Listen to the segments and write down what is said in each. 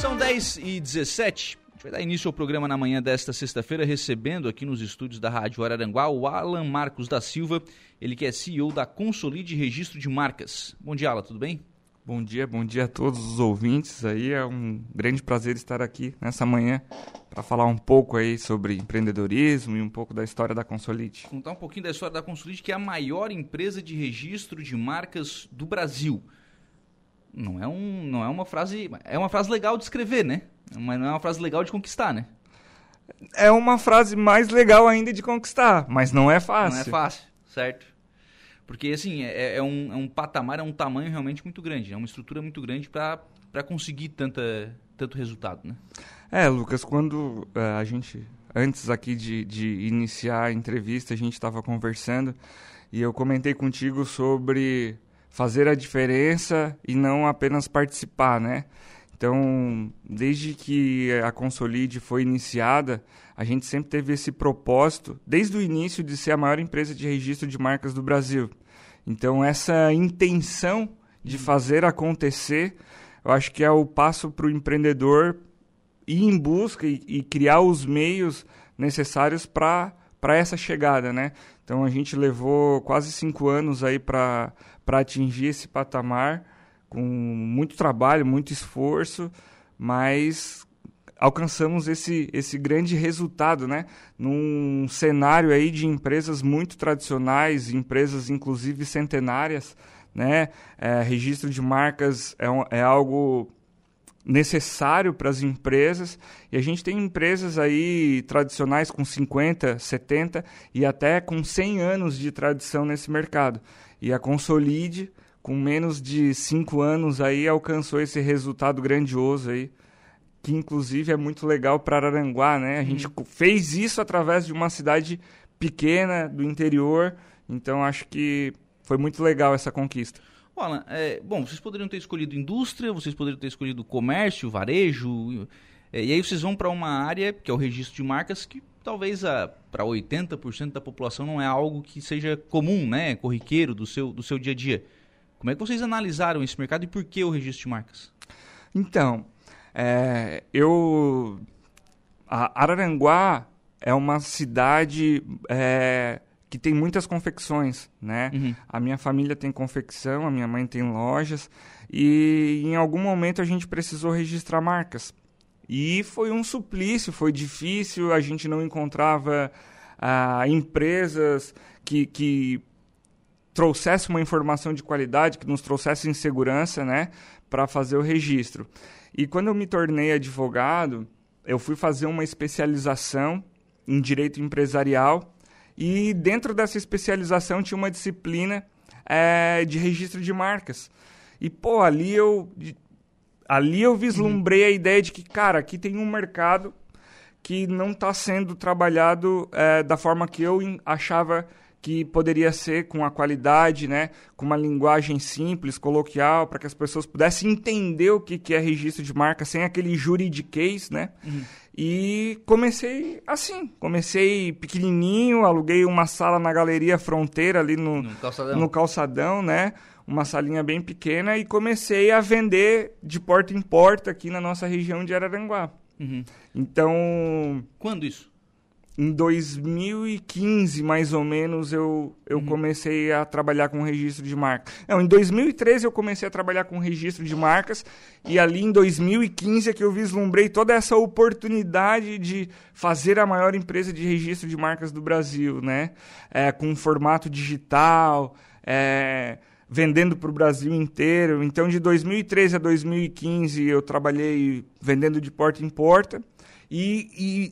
São 10 e 17. A gente vai dar início ao programa na manhã desta sexta-feira, recebendo aqui nos estúdios da Rádio Araranguá o Alan Marcos da Silva, ele que é CEO da Consolide Registro de Marcas. Bom dia, Alan, tudo bem? Bom dia, bom dia a todos os ouvintes aí. É um grande prazer estar aqui nessa manhã para falar um pouco aí sobre empreendedorismo e um pouco da história da Consolide. Contar um pouquinho da história da Consolide, que é a maior empresa de registro de marcas do Brasil. Não é, um, não é uma frase. É uma frase legal de escrever, né? Mas não é uma frase legal de conquistar, né? É uma frase mais legal ainda de conquistar, mas não é fácil. Não é fácil, certo? Porque, assim, é, é, um, é um patamar, é um tamanho realmente muito grande. É uma estrutura muito grande para conseguir tanta, tanto resultado, né? É, Lucas, quando uh, a gente, antes aqui de, de iniciar a entrevista, a gente estava conversando e eu comentei contigo sobre fazer a diferença e não apenas participar, né? Então, desde que a Consolide foi iniciada, a gente sempre teve esse propósito, desde o início, de ser a maior empresa de registro de marcas do Brasil. Então, essa intenção de fazer acontecer, eu acho que é o passo para o empreendedor ir em busca e, e criar os meios necessários para essa chegada, né? Então, a gente levou quase cinco anos aí para atingir esse patamar com muito trabalho, muito esforço, mas alcançamos esse, esse grande resultado, né? Num cenário aí de empresas muito tradicionais, empresas inclusive centenárias, né? É, registro de marcas é, um, é algo necessário para as empresas e a gente tem empresas aí tradicionais com 50, 70 e até com 100 anos de tradição nesse mercado. E a Consolide com menos de cinco anos aí alcançou esse resultado grandioso aí, que inclusive é muito legal para Araranguá, né? A gente uhum. fez isso através de uma cidade pequena do interior, então acho que foi muito legal essa conquista. Alan, é, bom, vocês poderiam ter escolhido indústria, vocês poderiam ter escolhido comércio, varejo, é, e aí vocês vão para uma área que é o registro de marcas que talvez para 80% da população não é algo que seja comum, né, corriqueiro do seu, do seu dia a dia. Como é que vocês analisaram esse mercado e por que o registro de marcas? Então, é, eu. Araranguá é uma cidade é, que tem muitas confecções, né? Uhum. A minha família tem confecção, a minha mãe tem lojas e em algum momento a gente precisou registrar marcas. E foi um suplício, foi difícil, a gente não encontrava ah, empresas que, que trouxesse uma informação de qualidade, que nos trouxesse insegurança, né, para fazer o registro. E quando eu me tornei advogado, eu fui fazer uma especialização em direito empresarial e dentro dessa especialização tinha uma disciplina é, de registro de marcas. E pô, ali eu ali eu vislumbrei a ideia de que, cara, aqui tem um mercado que não está sendo trabalhado é, da forma que eu achava que poderia ser com a qualidade, né, com uma linguagem simples, coloquial, para que as pessoas pudessem entender o que, que é registro de marca sem aquele juridiquês, né? Uhum. E comecei assim, comecei pequenininho, aluguei uma sala na Galeria Fronteira ali no, no, calçadão. no calçadão, né? Uma salinha bem pequena e comecei a vender de porta em porta aqui na nossa região de Araranguá. Uhum. Então... Quando isso? Em 2015, mais ou menos, eu, eu uhum. comecei a trabalhar com registro de marcas. Não, em 2013 eu comecei a trabalhar com registro de marcas e ali em 2015 é que eu vislumbrei toda essa oportunidade de fazer a maior empresa de registro de marcas do Brasil, né? É, com formato digital, é, vendendo para o Brasil inteiro. Então, de 2013 a 2015 eu trabalhei vendendo de porta em porta e,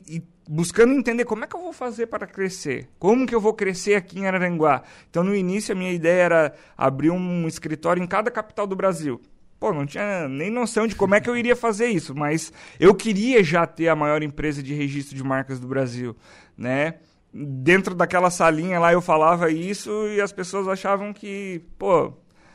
e, e buscando entender como é que eu vou fazer para crescer. Como que eu vou crescer aqui em Araranguá? Então, no início, a minha ideia era abrir um escritório em cada capital do Brasil. Pô, não tinha nem noção de como é que eu iria fazer isso, mas eu queria já ter a maior empresa de registro de marcas do Brasil, né? Dentro daquela salinha lá eu falava isso e as pessoas achavam que, pô,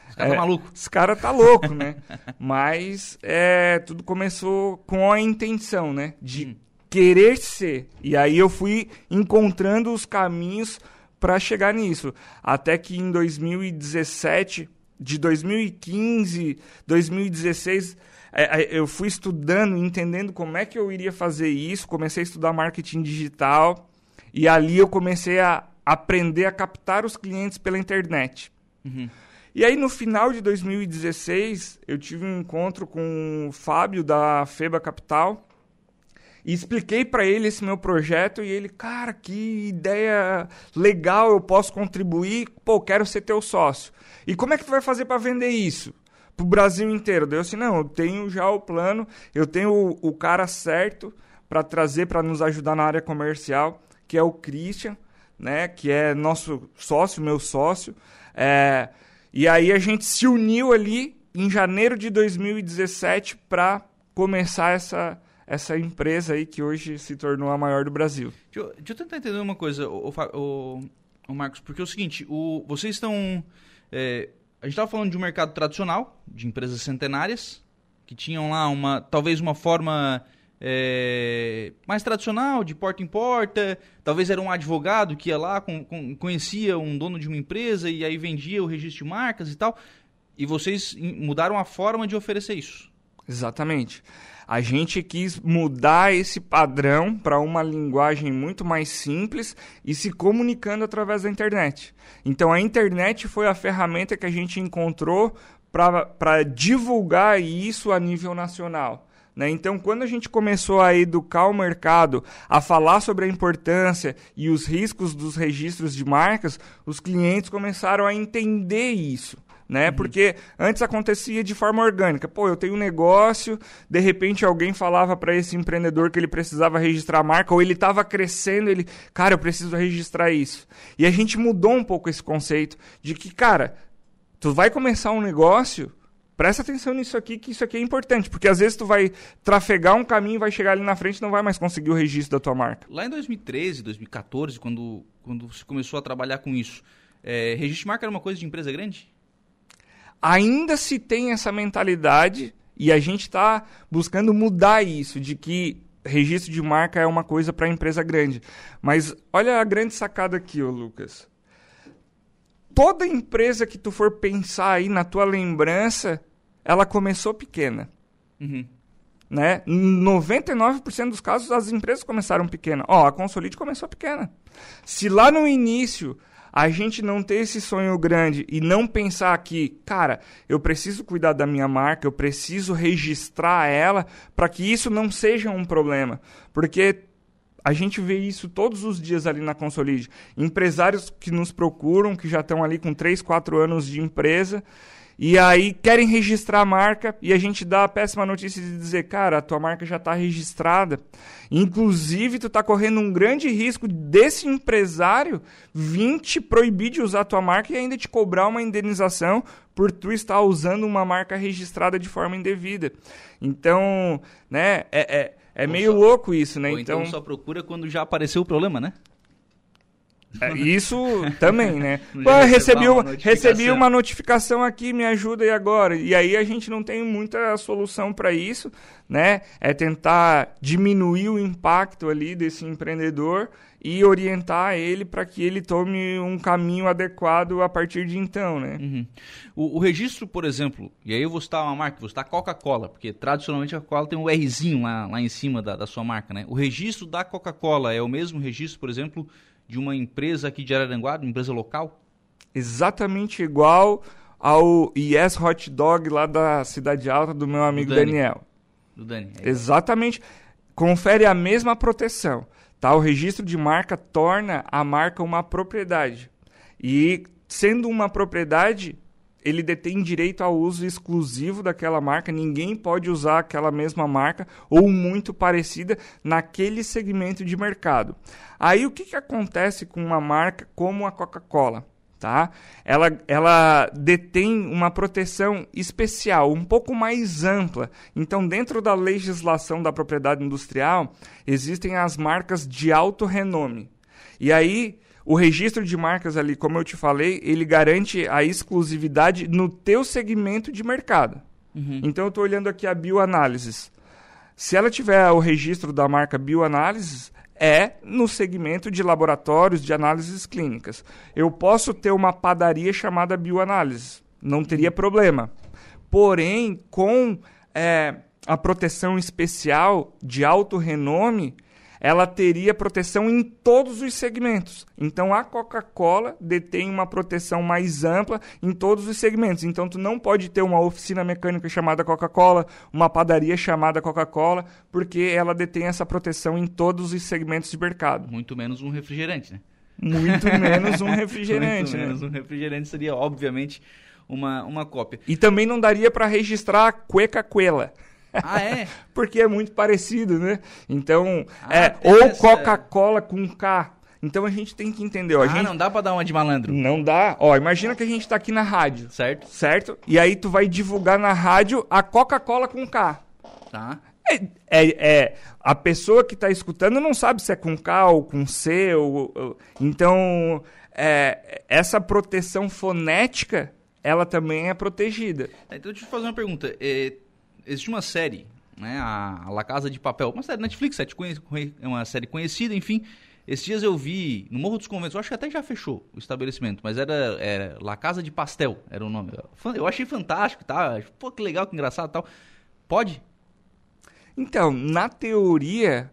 esse cara tá é, tá maluco. Esse cara tá louco, né? Mas é, tudo começou com a intenção, né? De hum querer ser. E aí eu fui encontrando os caminhos para chegar nisso. Até que em 2017, de 2015, 2016, é, é, eu fui estudando, entendendo como é que eu iria fazer isso, comecei a estudar marketing digital e ali eu comecei a aprender a captar os clientes pela internet. Uhum. E aí, no final de 2016, eu tive um encontro com o Fábio da FEBA Capital e expliquei para ele esse meu projeto e ele, cara, que ideia legal, eu posso contribuir, pô, quero ser teu sócio. E como é que tu vai fazer para vender isso? Pro Brasil inteiro. Deu assim, não, eu tenho já o plano, eu tenho o, o cara certo para trazer para nos ajudar na área comercial, que é o Christian, né, que é nosso sócio, meu sócio. É, e aí a gente se uniu ali em janeiro de 2017 para começar essa, essa empresa aí que hoje se tornou a maior do Brasil. Deixa eu, deixa eu tentar entender uma coisa, o, o, o, Marcos, porque é o seguinte, o, vocês estão... É, a gente estava falando de um mercado tradicional, de empresas centenárias, que tinham lá uma talvez uma forma é, mais tradicional, de porta em porta. Talvez era um advogado que ia lá, com, com, conhecia um dono de uma empresa e aí vendia o registro de marcas e tal. E vocês mudaram a forma de oferecer isso. Exatamente. A gente quis mudar esse padrão para uma linguagem muito mais simples e se comunicando através da internet. Então a internet foi a ferramenta que a gente encontrou para divulgar isso a nível nacional. Né? Então, quando a gente começou a educar o mercado, a falar sobre a importância e os riscos dos registros de marcas, os clientes começaram a entender isso. Né? Uhum. Porque antes acontecia de forma orgânica. Pô, eu tenho um negócio, de repente alguém falava para esse empreendedor que ele precisava registrar a marca, ou ele estava crescendo, ele, cara, eu preciso registrar isso. E a gente mudou um pouco esse conceito de que, cara, tu vai começar um negócio, Presta atenção nisso aqui, que isso aqui é importante, porque às vezes tu vai trafegar um caminho, vai chegar ali na frente e não vai mais conseguir o registro da tua marca. Lá em 2013, 2014, quando, quando você começou a trabalhar com isso, é, registro de marca era uma coisa de empresa grande? Ainda se tem essa mentalidade e a gente está buscando mudar isso, de que registro de marca é uma coisa para empresa grande. Mas olha a grande sacada aqui, ô Lucas toda empresa que tu for pensar aí na tua lembrança, ela começou pequena. Uhum. Né? 99% dos casos as empresas começaram pequena. Ó, a Consolide começou pequena. Se lá no início a gente não ter esse sonho grande e não pensar que, cara, eu preciso cuidar da minha marca, eu preciso registrar ela para que isso não seja um problema. Porque a gente vê isso todos os dias ali na Consolide. Empresários que nos procuram, que já estão ali com 3, 4 anos de empresa, e aí querem registrar a marca e a gente dá a péssima notícia de dizer, cara, a tua marca já está registrada. Inclusive, tu está correndo um grande risco desse empresário vir te proibir de usar a tua marca e ainda te cobrar uma indenização por tu estar usando uma marca registrada de forma indevida. Então, né, é, é é meio só, louco isso, né? então, então só procura quando já apareceu o problema, né? É, isso também, né? Pô, recebi, uma recebi uma notificação aqui, me ajuda aí agora. E aí a gente não tem muita solução para isso, né? É tentar diminuir o impacto ali desse empreendedor e orientar ele para que ele tome um caminho adequado a partir de então, né? Uhum. O, o, registro, por exemplo, e aí eu vou citar uma marca, vou citar Coca-Cola, porque tradicionalmente a Coca-Cola tem um Rzinho lá, lá em cima da, da sua marca, né? O registro da Coca-Cola é o mesmo registro, por exemplo, de uma empresa aqui de Araranguá, uma empresa local? Exatamente igual ao Yes Hot Dog lá da Cidade Alta do meu amigo do Daniel. Do Dani. É Exatamente. Confere a mesma proteção. Tá? O registro de marca torna a marca uma propriedade. E sendo uma propriedade, ele detém direito ao uso exclusivo daquela marca, ninguém pode usar aquela mesma marca ou muito parecida naquele segmento de mercado. Aí o que, que acontece com uma marca como a Coca-Cola? Tá? Ela, ela detém uma proteção especial, um pouco mais ampla. Então, dentro da legislação da propriedade industrial, existem as marcas de alto renome. E aí, o registro de marcas ali, como eu te falei, ele garante a exclusividade no teu segmento de mercado. Uhum. Então eu estou olhando aqui a bioanálises. Se ela tiver o registro da marca bioanálises, é no segmento de laboratórios de análises clínicas. Eu posso ter uma padaria chamada bioanálises, não teria problema. Porém, com é, a proteção especial de alto renome, ela teria proteção em todos os segmentos. Então a Coca-Cola detém uma proteção mais ampla em todos os segmentos. Então tu não pode ter uma oficina mecânica chamada Coca-Cola, uma padaria chamada Coca-Cola, porque ela detém essa proteção em todos os segmentos de mercado. Muito menos um refrigerante, né? Muito menos um refrigerante. Muito né? menos um refrigerante seria, obviamente, uma, uma cópia. E também não daria para registrar Cueca-Cuela. Ah, é? Porque é muito parecido, né? Então, Ah, é, ou Coca-Cola com K. Então a gente tem que entender, ó, a ah, gente não dá pra dar uma de malandro, não dá. Ó, imagina que a gente tá aqui na rádio, certo? certo? E aí tu vai divulgar na rádio a Coca-Cola com K. Tá. É, é, é, a pessoa que tá escutando não sabe se é com K ou com C. Ou, ou- então, é, essa proteção fonética, ela também é protegida. Então deixa eu te fazer uma pergunta. Existe uma série, né? A, La Casa de Papel. Uma série Netflix, é uma série conhecida, enfim. Esses dias eu vi no Morro dos Conventos, eu acho que até já fechou o estabelecimento, mas era, era La Casa de Pastel, era o nome. Eu achei fantástico, tá? Pô, que legal, que engraçado tal. Pode? Então, na teoria,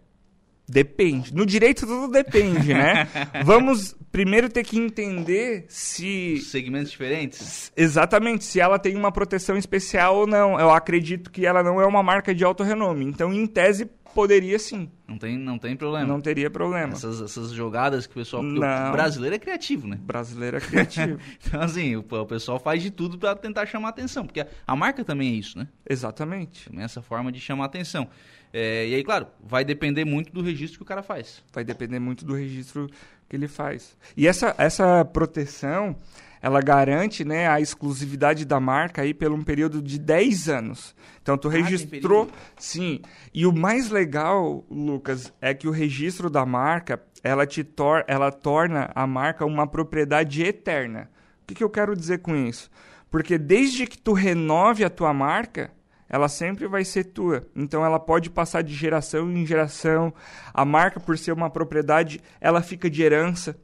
depende. No direito tudo depende, né? Vamos primeiro ter que entender se. Segmentos diferentes? Exatamente, se ela tem uma proteção especial ou não. Eu acredito que ela não é uma marca de alto renome. Então, em tese, poderia sim. Não tem, não tem problema. Não teria problema. Essas, essas jogadas que o pessoal. O brasileiro é criativo, né? Brasileiro é criativo. Então, assim, o, o pessoal faz de tudo pra tentar chamar atenção. Porque a, a marca também é isso, né? Exatamente. Também é essa forma de chamar atenção. É, e aí, claro, vai depender muito do registro que o cara faz. Vai depender muito do registro que ele faz. E essa, essa proteção, ela garante né, a exclusividade da marca aí por um período de 10 anos. Então, tu Ah, registrou... período. Sim. E o mais legal, Lucas, é que o registro da marca, ela, te tor ela torna a marca uma propriedade eterna. O que, que eu quero dizer com isso? Porque desde que tu renove a tua marca, ela sempre vai ser tua. Então ela pode passar de geração em geração. A marca, por ser uma propriedade, ela fica de herança.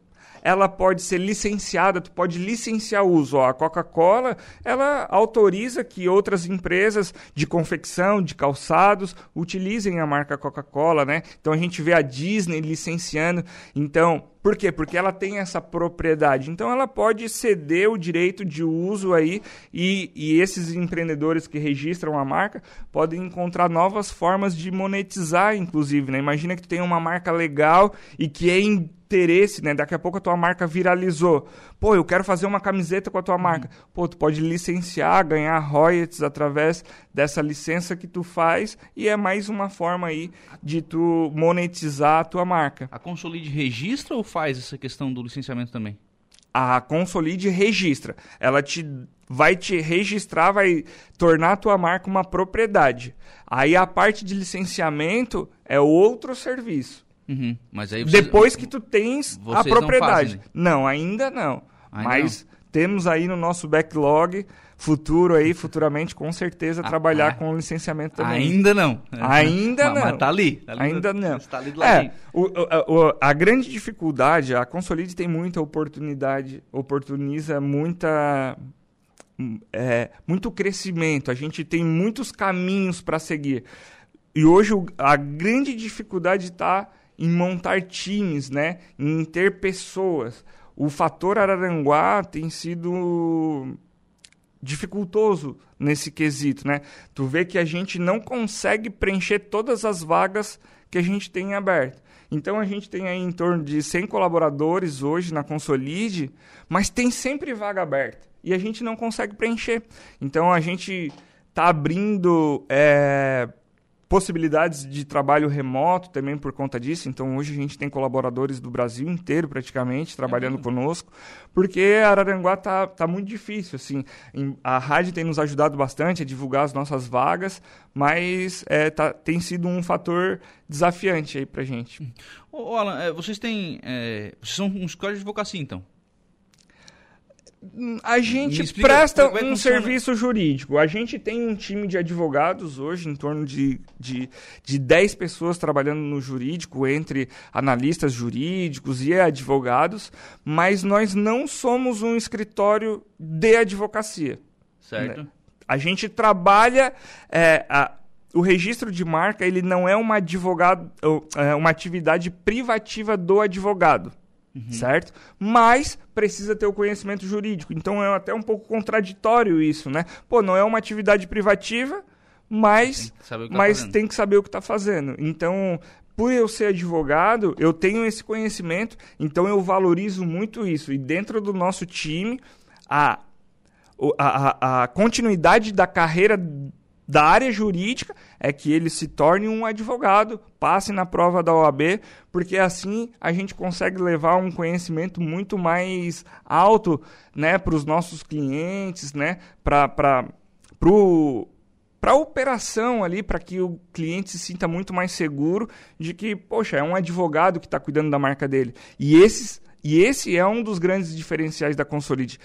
Ela pode ser licenciada, tu pode licenciar o uso. Ó, a Coca-Cola, ela autoriza que outras empresas de confecção, de calçados, utilizem a marca Coca-Cola, né? Então a gente vê a Disney licenciando. Então, por quê? Porque ela tem essa propriedade. Então ela pode ceder o direito de uso aí e, e esses empreendedores que registram a marca podem encontrar novas formas de monetizar, inclusive. Né? Imagina que tem uma marca legal e que é interesse, né? Daqui a pouco a tua marca viralizou. Pô, eu quero fazer uma camiseta com a tua marca. Pô, tu pode licenciar, ganhar royalties através dessa licença que tu faz e é mais uma forma aí de tu monetizar a tua marca. A Consolide registra ou faz essa questão do licenciamento também? a Consolide registra. Ela te vai te registrar, vai tornar a tua marca uma propriedade. Aí a parte de licenciamento é outro serviço. Uhum. Mas aí. Depois que tu tens a não propriedade. fazem, né? Não, ainda não. Ainda Mas temos aí no nosso backlog futuro aí, futuramente, com certeza, Ah, trabalhar ah. com licenciamento também. Ainda não. Ainda mas, não. Mas tá ali. tá ali Ainda do- não. Tá ali do É, o, o- a grande dificuldade, a Consolide tem muita oportunidade, oportuniza muita, é, muito crescimento. A gente tem muitos caminhos para seguir. E hoje a grande dificuldade está em montar times, né? Em ter pessoas. O fator Araranguá tem sido dificultoso nesse quesito, né? Tu vê que a gente não consegue preencher todas as vagas que a gente tem aberto. Então a gente tem aí em torno de 100 colaboradores hoje na Consolide, mas tem sempre vaga aberta e a gente não consegue preencher. Então a gente está abrindo é, possibilidades de trabalho remoto também por conta disso. Então hoje a gente tem colaboradores do Brasil inteiro praticamente trabalhando conosco, porque Araranguá tá, tá muito difícil assim. A rádio tem nos ajudado bastante a divulgar as nossas vagas, mas é, tá- tem sido um fator desafiante aí pra gente. Ô, ô, Alan, é, vocês têm... é, vocês são um escritório de advocacia, então? A gente explica presta é um serviço jurídico. A gente tem um time de advogados hoje, em torno de, de, de 10 pessoas trabalhando no jurídico, entre analistas jurídicos e advogados, mas nós não somos um escritório de advocacia. Certo? Né? A gente trabalha. é, a- o registro de marca ele não é uma advogado, é uma atividade privativa do advogado. Uhum. Certo? Mas precisa ter o conhecimento jurídico. Então é até um pouco contraditório isso, né? Pô, não é uma atividade privativa, mas, tem tá mas tem que saber o que está fazendo. Então, por eu ser advogado, eu tenho esse conhecimento, então eu valorizo muito isso. E dentro do nosso time, a, a, a continuidade da carreira da área jurídica é que ele se torne um advogado, passe na prova da OAB, porque assim a gente consegue levar um conhecimento muito mais alto né, para os nossos clientes, né, para a operação ali, para que o cliente se sinta muito mais seguro de que, poxa, é um advogado que está cuidando da marca dele. E, esses, e esse é um dos grandes diferenciais da Consolide.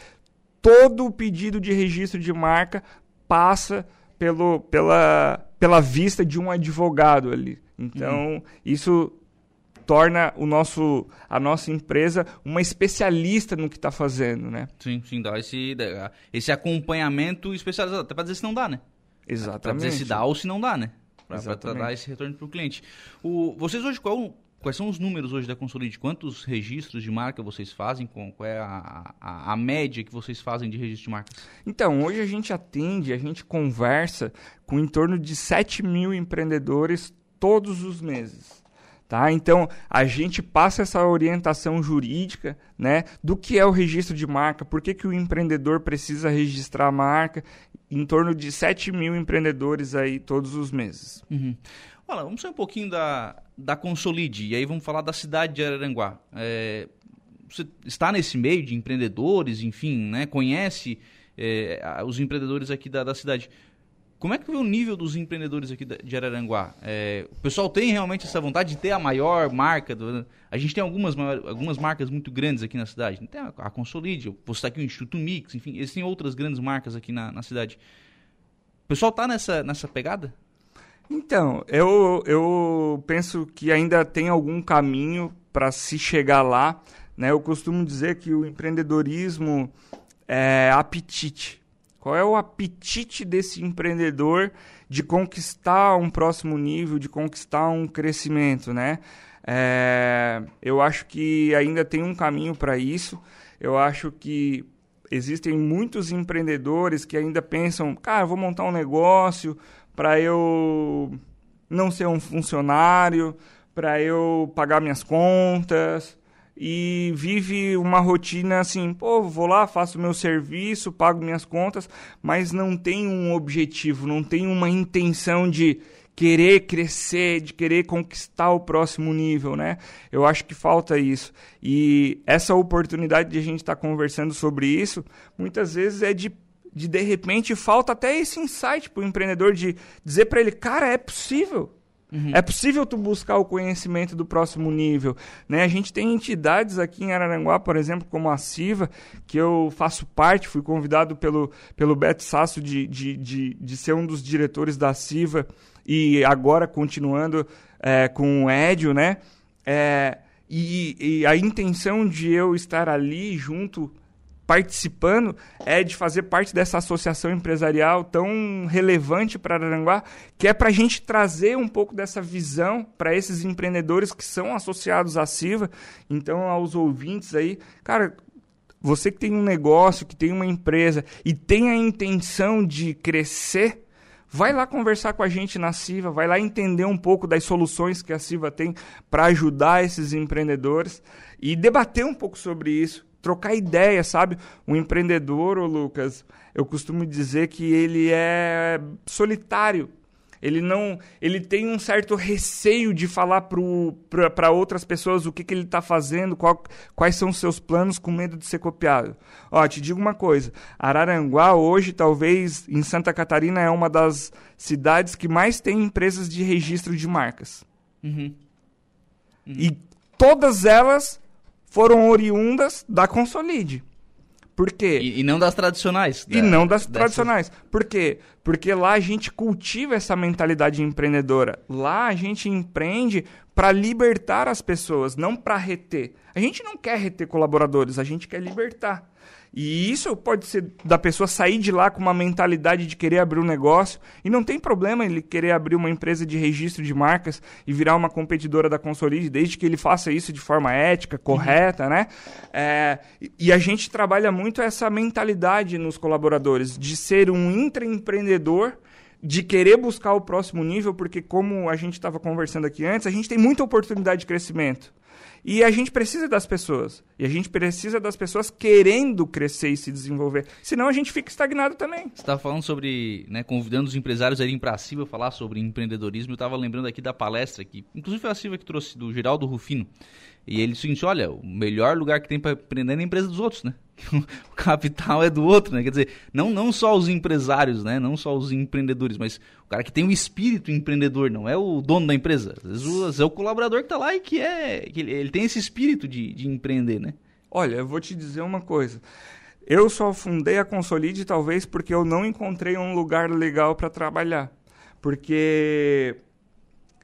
Todo o pedido de registro de marca passa pelo, pela, pela vista de um advogado ali. Então, uhum. isso torna o nosso, a nossa empresa uma especialista no que está fazendo, né? Sim, sim, dá esse, esse acompanhamento especializado, até para dizer se não dá, né? Exatamente. Para dizer se dá ou se não dá, né? Para dar esse retorno para o cliente. O, vocês hoje, qual, quais são os números hoje da Consolide? Quantos registros de marca vocês fazem? Qual é a, a, a, média que vocês fazem de registro de marcas? Então, hoje a gente atende, a gente conversa com em torno de 7 mil empreendedores todos os meses. Tá? Então, a gente passa essa orientação jurídica né, do que é o registro de marca, por que, que o empreendedor precisa registrar a marca, em torno de 7 mil empreendedores aí todos os meses. Uhum. Olha, vamos sair um pouquinho da, da Consolide, e aí vamos falar da cidade de Araranguá. É, você está nesse meio de empreendedores, enfim, né, conhece é, os empreendedores aqui da, da cidade. Como é que vê o nível dos empreendedores aqui de Araranguá? É, o pessoal tem realmente essa vontade de ter a maior marca? Do, a gente tem algumas, algumas marcas muito grandes aqui na cidade. Tem a, a Consolide, vou citar aqui o Instituto Mix, enfim, existem outras grandes marcas aqui na, na cidade. O pessoal está nessa, nessa pegada? Então, eu, eu penso que ainda tem algum caminho para se chegar lá. Né? Eu costumo dizer que o empreendedorismo é apetite. Qual é o apetite desse empreendedor de conquistar um próximo nível, de conquistar um crescimento, né? É, eu acho que ainda tem um caminho para isso. Eu acho que existem muitos empreendedores que ainda pensam, cara, vou montar um negócio para eu não ser um funcionário, para eu pagar minhas contas, e vive uma rotina assim, pô, vou lá, faço meu serviço, pago minhas contas, mas não tem um objetivo, não tem uma intenção de querer crescer, de querer conquistar o próximo nível, né? Eu acho que falta isso. E essa oportunidade de a gente estar tá conversando sobre isso, muitas vezes é de de de repente falta até esse insight para o empreendedor de dizer para ele, cara, é possível. Uhum. É possível tu buscar o conhecimento do próximo nível. Né? A gente tem entidades aqui em Araranguá, por exemplo, como a CIVA, que eu faço parte, fui convidado pelo, pelo Beto Sasso de, de, de, de ser um dos diretores da CIVA e agora continuando é, com o Édio, né? É, e, e a intenção de eu estar ali junto participando é de fazer parte dessa associação empresarial tão relevante para Aranguá, que é para a gente trazer um pouco dessa visão para esses empreendedores que são associados à CIVA. Então, aos ouvintes aí, cara, você que tem um negócio, que tem uma empresa e tem a intenção de crescer, vai lá conversar com a gente na CIVA, vai lá entender um pouco das soluções que a CIVA tem para ajudar esses empreendedores e debater um pouco sobre isso trocar ideia, sabe? Um empreendedor, ô Lucas, eu costumo dizer que ele é solitário. Ele não, ele tem um certo receio de falar para outras pessoas o que, que ele está fazendo, qual, quais são os seus planos, com medo de ser copiado. Ó, te digo uma coisa: Araranguá hoje, talvez em Santa Catarina, é uma das cidades que mais tem empresas de registro de marcas. Uhum. Uhum. E todas elas foram oriundas da Consolide. Por quê? E, e não das tradicionais. Da, e não das tradicionais. Por quê? Porque lá a gente cultiva essa mentalidade empreendedora. Lá a gente empreende para libertar as pessoas, não para reter. A gente não quer reter colaboradores, a gente quer libertar. E isso pode ser da pessoa sair de lá com uma mentalidade de querer abrir um negócio. E não tem problema ele querer abrir uma empresa de registro de marcas e virar uma competidora da Consolide, desde que ele faça isso de forma ética, correta, né? É, e a gente trabalha muito essa mentalidade nos colaboradores, de ser um intraempreendedor de querer buscar o próximo nível, porque como a gente estava conversando aqui antes, a gente tem muita oportunidade de crescimento. E a gente precisa das pessoas. E a gente precisa das pessoas querendo crescer e se desenvolver. Senão a gente fica estagnado também. Você estava falando sobre, né, convidando os empresários a irem para a Silva falar sobre empreendedorismo. Eu estava lembrando aqui da palestra que, inclusive foi a Silva que trouxe, do Geraldo Rufino. E ele disse olha, o melhor lugar que tem para empreender é na empresa dos outros, né? o capital é do outro, né? Quer dizer, não, não só os empresários, né? Não só os empreendedores, mas o cara que tem o espírito empreendedor, não é o dono da empresa. Às vezes é o colaborador que está lá e que é. Que ele, ele tem esse espírito de, de empreender, né? Olha, eu vou te dizer uma coisa. Eu só fundei a Consolide talvez porque eu não encontrei um lugar legal para trabalhar. Porque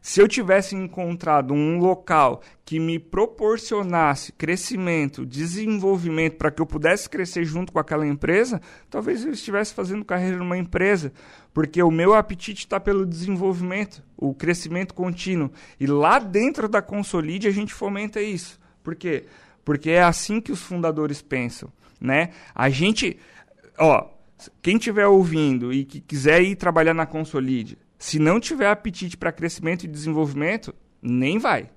se eu tivesse encontrado um local que me proporcionasse crescimento, desenvolvimento para que eu pudesse crescer junto com aquela empresa, talvez eu estivesse fazendo carreira numa empresa, porque o meu apetite está pelo desenvolvimento, o crescimento contínuo. E lá dentro da Consolide a gente fomenta isso. Por quê? Porque é assim que os fundadores pensam, né? A gente, ó, quem estiver ouvindo e que quiser ir trabalhar na Consolide, se não tiver apetite para crescimento e desenvolvimento, nem vai.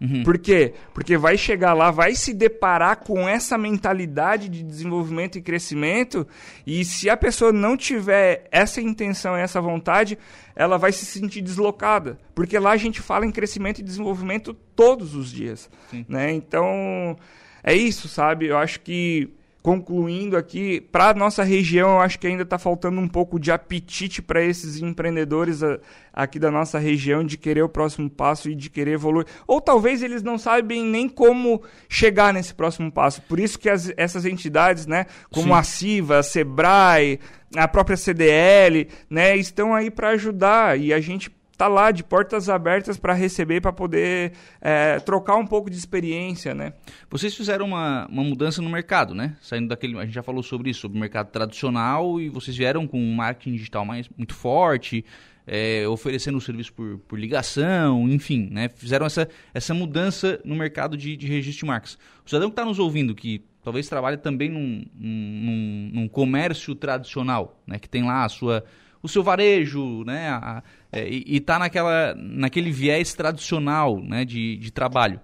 Uhum. Por quê? Porque vai chegar lá, vai se deparar com essa mentalidade de desenvolvimento e crescimento, e se a pessoa não tiver essa intenção, essa vontade, ela vai se sentir deslocada. Porque lá a gente fala em crescimento e desenvolvimento todos os dias. Né? Então, é isso, sabe? Eu acho que concluindo aqui, para a nossa região, eu acho que ainda está faltando um pouco de apetite para esses empreendedores a, aqui da nossa região de querer o próximo passo e de querer evoluir. Ou talvez eles não sabem nem como chegar nesse próximo passo. Por isso que as, essas entidades, né, como Sim. a CIVA, a SEBRAE, a própria CDL, né, estão aí para ajudar e a gente tá lá de portas abertas para receber, para poder é, trocar um pouco de experiência, né? Vocês fizeram uma, uma mudança no mercado, né? Saindo daquele, a gente já falou sobre isso, sobre o mercado tradicional e vocês vieram com um marketing digital mais muito forte, é, oferecendo o serviço por, por ligação, enfim, né? Fizeram essa, essa mudança no mercado de, de registro de marcas. O cidadão que está nos ouvindo, que talvez trabalhe também num, num, num comércio tradicional, né? Que tem lá a sua o seu varejo, né? A, é, e está naquela, naquele viés tradicional né? de, de trabalho.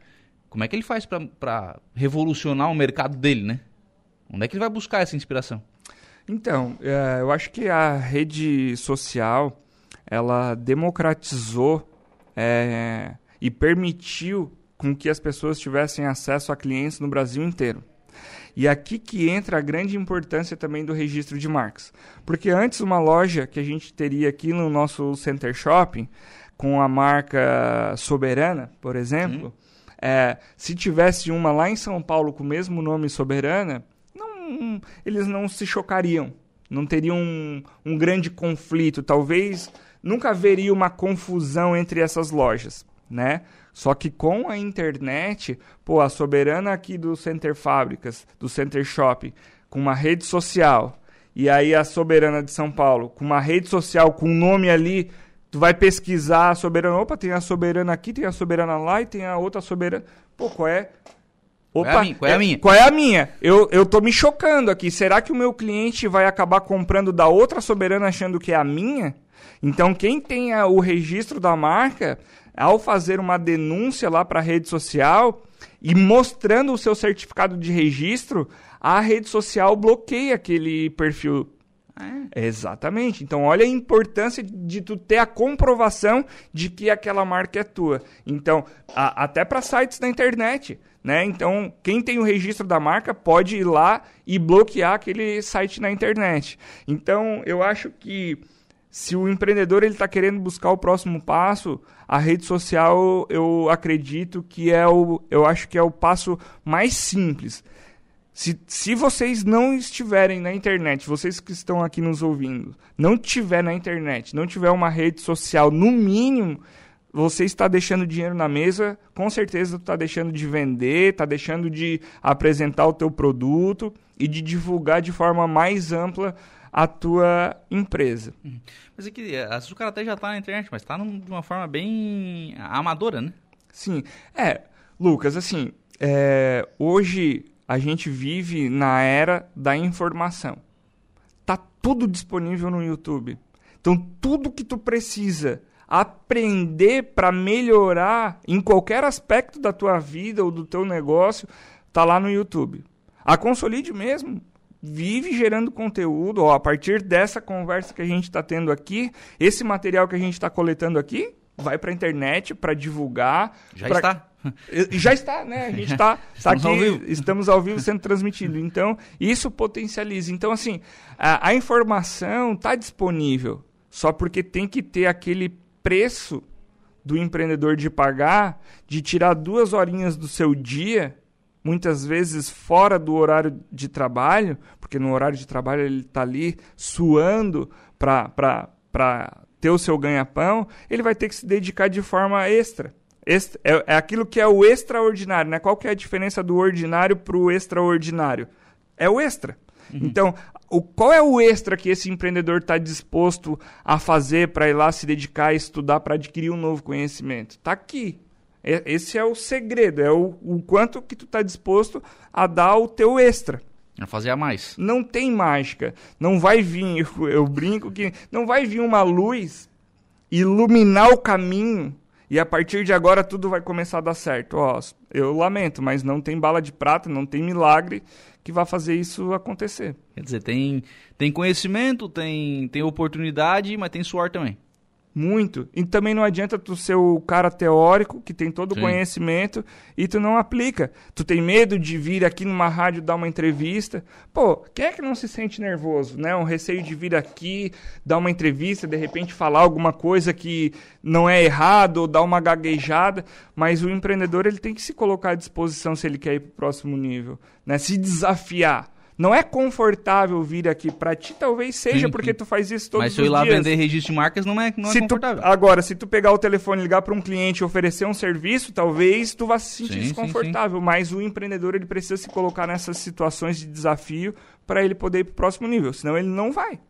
Como é que ele faz para revolucionar o mercado dele, né? Onde é que ele vai buscar essa inspiração? Então, é, eu acho que a rede social ela democratizou é, e permitiu com que as pessoas tivessem acesso a clientes no Brasil inteiro. E aqui que entra a grande importância também do registro de marcas. Porque antes uma loja que a gente teria aqui no nosso Center Shopping, com a marca Soberana, por exemplo, é, se tivesse uma lá em São Paulo com o mesmo nome Soberana, não, eles não se chocariam. Não teriam um, um grande conflito. Talvez nunca haveria uma confusão entre essas lojas, né? Só que com a internet, pô, a soberana aqui do Center Fábricas, do Center Shopping, com uma rede social, e aí a soberana de São Paulo, com uma rede social, com um nome ali, tu vai pesquisar a soberana, opa, tem a soberana aqui, tem a soberana lá e tem a outra soberana. Pô, qual é? Opa, qual é a minha? Qual é a minha? Qual é a minha? Eu, eu tô me chocando aqui. Será que o meu cliente vai acabar comprando da outra soberana achando que é a minha? Então, quem tem a, o registro da marca ao fazer uma denúncia lá para a rede social e mostrando o seu certificado de registro, a rede social bloqueia aquele perfil. É. Exatamente. Então, olha a importância de tu ter a comprovação de que aquela marca é tua. Então, a, até para sites da internet. Né? Então, quem tem o registro da marca pode ir lá e bloquear aquele site na internet. Então, eu acho que se o empreendedor ele está querendo buscar o próximo passo, a rede social eu acredito que é o, eu acho que é o passo mais simples. Se, se vocês não estiverem na internet, vocês que estão aqui nos ouvindo, não tiver na internet, não tiver uma rede social, no mínimo, você está deixando dinheiro na mesa, com certeza está deixando de vender, está deixando de apresentar o teu produto e de divulgar de forma mais ampla a tua empresa. Uhum. Mas é que às vezes o cara até já está na internet, mas está de uma forma bem amadora, né? Sim. É, Lucas, assim, é, hoje a gente vive na era da informação. Tá tudo disponível no YouTube. Então, tudo que tu precisa aprender para melhorar em qualquer aspecto da tua vida ou do teu negócio, tá lá no YouTube. A Consolide mesmo vive gerando conteúdo, ó, a partir dessa conversa que a gente está tendo aqui, esse material que a gente está coletando aqui, vai para a internet para divulgar. Já pra... está. Já está, né? A gente está tá aqui, ao estamos ao vivo sendo transmitido. Então, isso potencializa. Então, assim, a, a informação está disponível, só porque tem que ter aquele preço do empreendedor de pagar, de tirar duas horinhas do seu dia, muitas vezes fora do horário de trabalho, porque no horário de trabalho ele está ali suando para ter o seu ganha-pão, ele vai ter que se dedicar de forma extra. extra é, é aquilo que é o extraordinário. Né? Qual que é a diferença do ordinário para o extraordinário? É o extra. Uhum. Então, o, qual é o extra que esse empreendedor está disposto a fazer para ir lá se dedicar a estudar para adquirir um novo conhecimento? Está aqui. Esse é o segredo, é o, o quanto que tu está disposto a dar o teu extra. A fazer a mais. Não tem mágica. Não vai vir, eu, eu brinco que não vai vir uma luz iluminar o caminho e a partir de agora tudo vai começar a dar certo. Ó, eu lamento, mas não tem bala de prata, não tem milagre que vai fazer isso acontecer. Quer dizer, tem, tem conhecimento, tem, tem oportunidade, mas tem suor também. Muito. E também não adianta tu ser o cara teórico, que tem todo o conhecimento, e tu não aplica. Tu tem medo de vir aqui numa rádio dar uma entrevista. Pô, quem é que não se sente nervoso, né? Um receio de vir aqui, dar uma entrevista, de repente falar alguma coisa que não é errado, ou dar uma gaguejada. Mas o empreendedor, ele tem que se colocar à disposição se ele quer ir para o próximo nível, né? Se desafiar. Não é confortável vir aqui para ti, talvez seja sim, porque sim. tu faz isso todos os dias. Mas se eu ir lá vender registro de marcas, não é, não é confortável. Tu, agora, se tu pegar o telefone, ligar para um cliente e oferecer um serviço, talvez tu vá se sentir sim, desconfortável. Mas o empreendedor ele precisa se colocar nessas situações de desafio para ele poder ir para o próximo nível, senão ele não vai.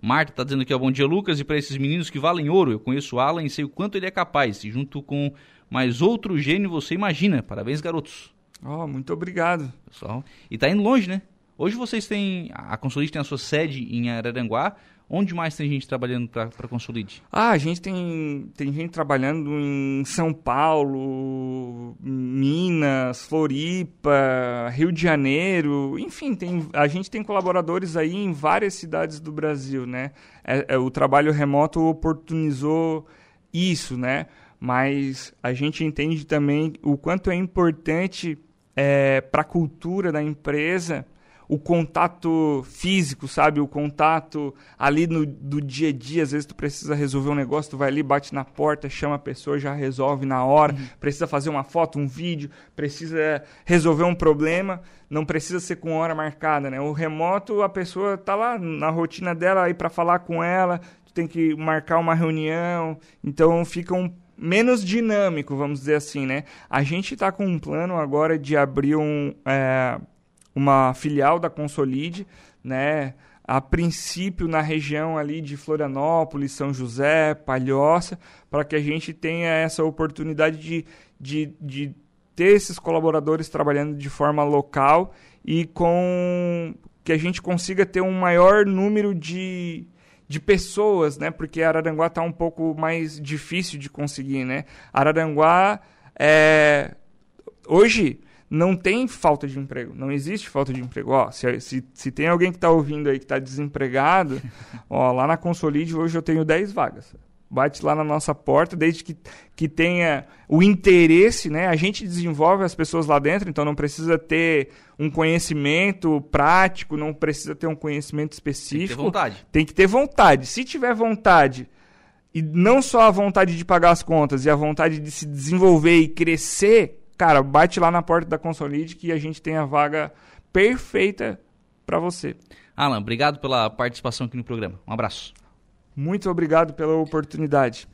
Marta está dizendo aqui, ó, bom dia Lucas, e para esses meninos que valem ouro, eu conheço o Alan e sei o quanto ele é capaz, e junto com mais outro gênio você imagina. Parabéns, garotos. Oh, muito obrigado. Pessoal. E tá indo longe, né? Hoje vocês têm, a Consolide tem a sua sede em Araranguá. Onde mais tem gente trabalhando para a Consolide? Ah, a gente tem, tem gente trabalhando em São Paulo, Minas, Floripa, Rio de Janeiro, enfim, tem, a gente tem colaboradores aí em várias cidades do Brasil, né? É, é, o trabalho remoto oportunizou isso, né? Mas a gente entende também o quanto é importante é, para a cultura da empresa o contato físico, sabe? O contato ali no, do dia a dia. Às vezes tu precisa resolver um negócio, tu vai ali, bate na porta, chama a pessoa, já resolve na hora. Uhum. Precisa fazer uma foto, um vídeo, precisa resolver um problema. Não precisa ser com hora marcada, né? O remoto, a pessoa tá lá na rotina dela aí para falar com ela, tu tem que marcar uma reunião. Então fica um menos dinâmico, vamos dizer assim, né? A gente está com um plano agora de abrir um... É, uma filial da Consolide, né? A princípio na região ali de Florianópolis, São José, Palhoça, para que a gente tenha essa oportunidade de, de, de ter esses colaboradores trabalhando de forma local e com que a gente consiga ter um maior número de, de pessoas, né? Porque Araranguá está um pouco mais difícil de conseguir, né? Araranguá é hoje não tem falta de emprego, não existe falta de emprego. Ó, se, se, se tem alguém que está ouvindo aí que está desempregado, ó, lá na Consolide hoje eu tenho 10 vagas. Bate lá na nossa porta, desde que, que tenha o interesse, né? A gente desenvolve as pessoas lá dentro, então não precisa ter um conhecimento prático, não precisa ter um conhecimento específico. Tem que ter vontade. Tem que ter vontade. Se tiver vontade, e não só a vontade de pagar as contas e a vontade de se desenvolver e crescer, cara, bate lá na porta da Consolide que a gente tem a vaga perfeita para você. Alan, obrigado pela participação aqui no programa. Um abraço. Muito obrigado pela oportunidade.